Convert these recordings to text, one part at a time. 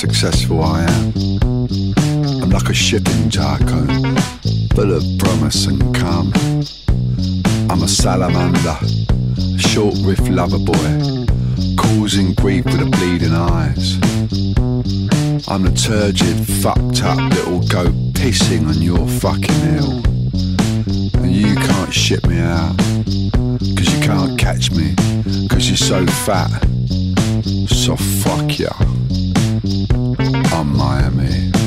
successful I am. I'm like a shipping tycoon, full of promise and calm. I'm a salamander, short riff lover boy, causing grief with the bleeding eyes. I'm the turgid, fucked up little goat pissing on your fucking hill. And you can't ship me out, cause you can't catch me, cause you're so fat. So fuck ya. I'm Miami.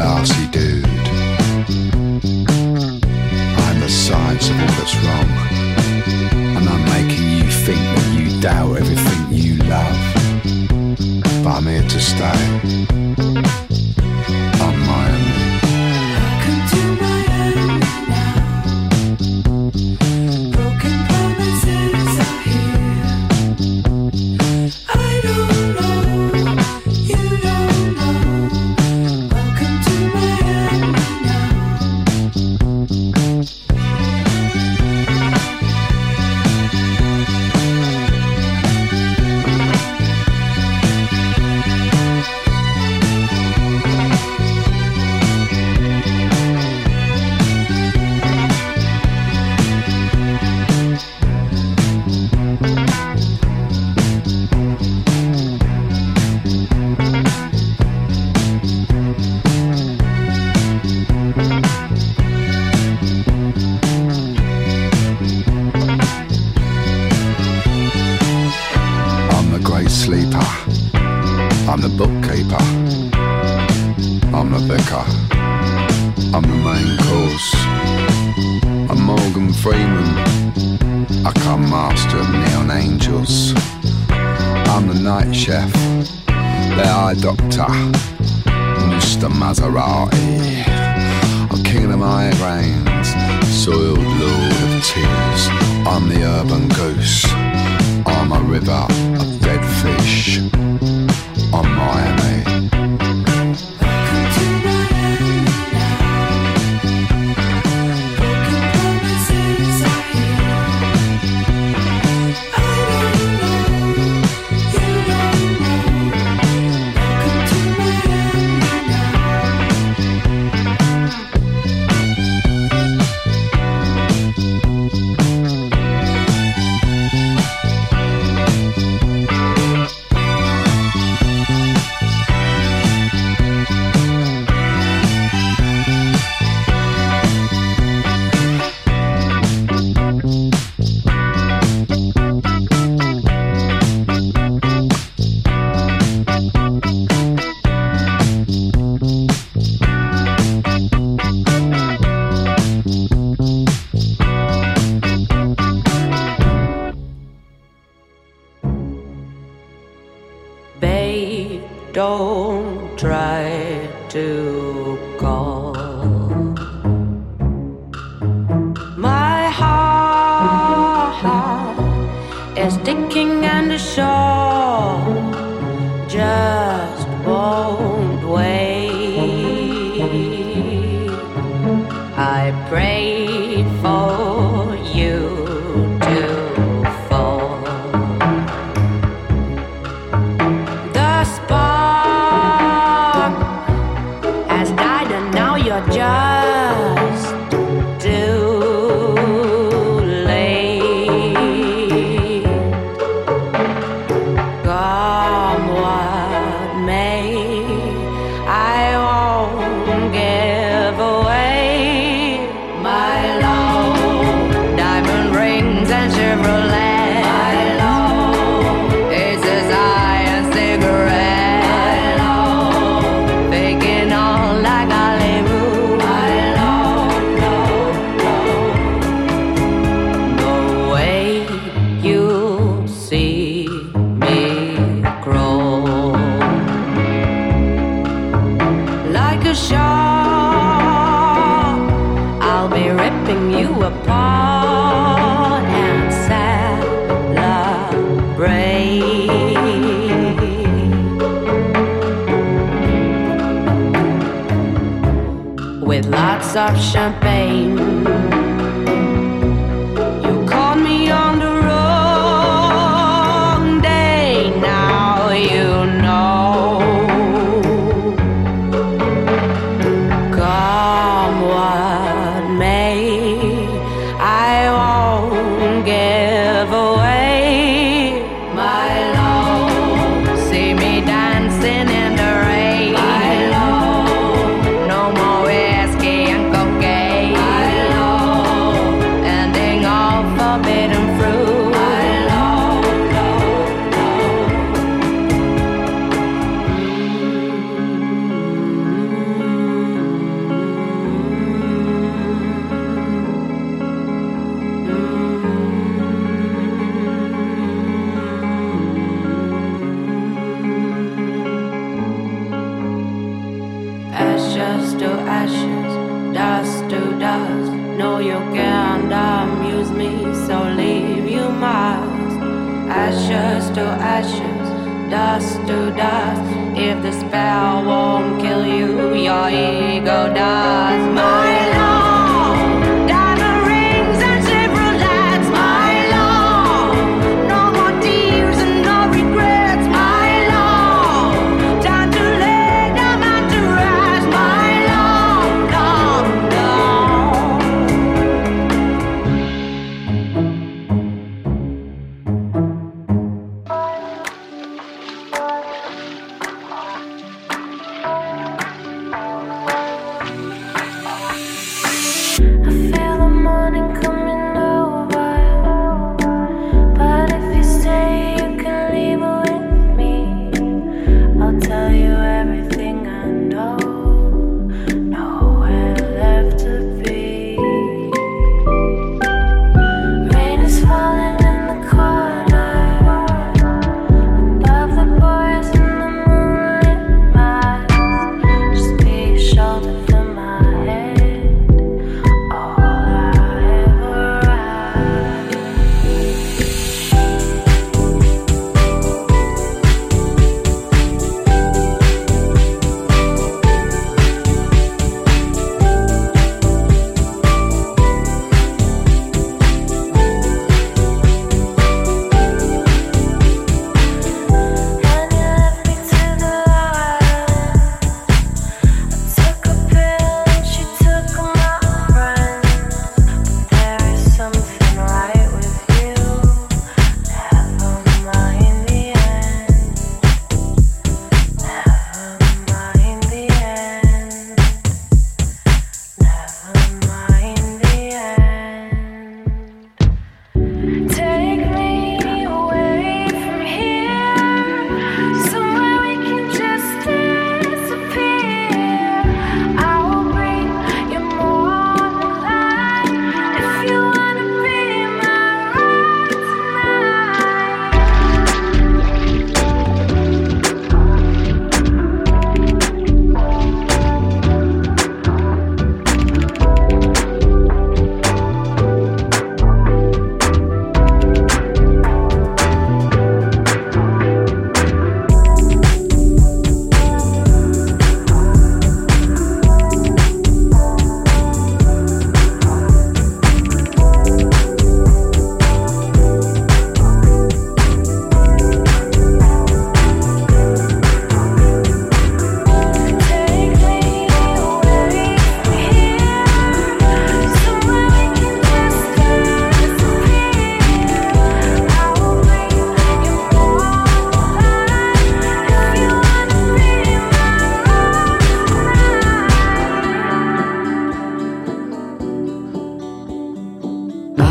lousy dude. I'm the science of all that's wrong, and I'm making you think that you doubt everything you love. But I'm here to stay. the night chef, the eye doctor, Mr. Maserati. I'm king of migraines, soiled lord of tears. I'm the urban goose. I'm a river of dead fish. I'm Miami. heart is the shore Just whoa. of champagne. dust to ashes, dust to dust. No, you can't amuse me, so leave you miles. Ashes to ashes, dust to dust. If the spell won't kill you, your ego does. My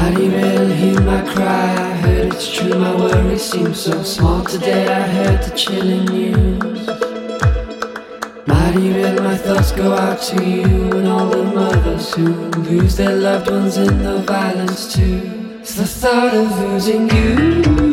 Nobody will hear my cry. I heard it's true, my worry seems so small. Today I heard the chilling news. Not even my thoughts go out to you and all the mothers who lose their loved ones in the violence too. It's the thought of losing you.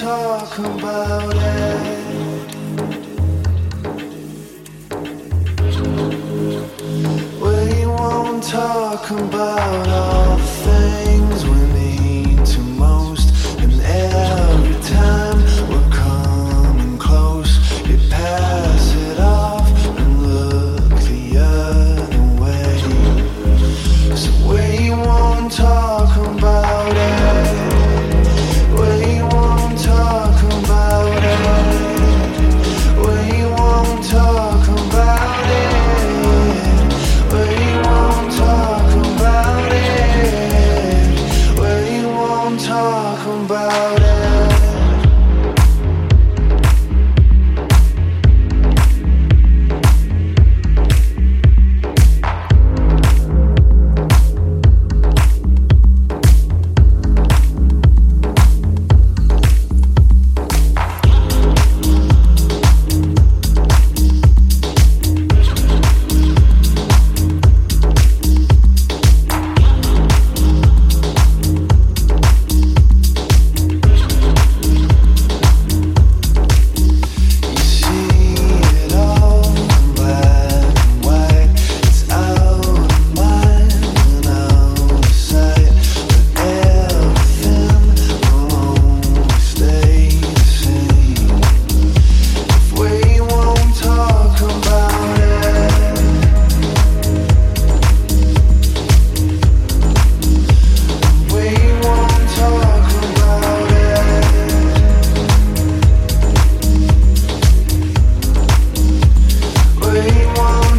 Talk about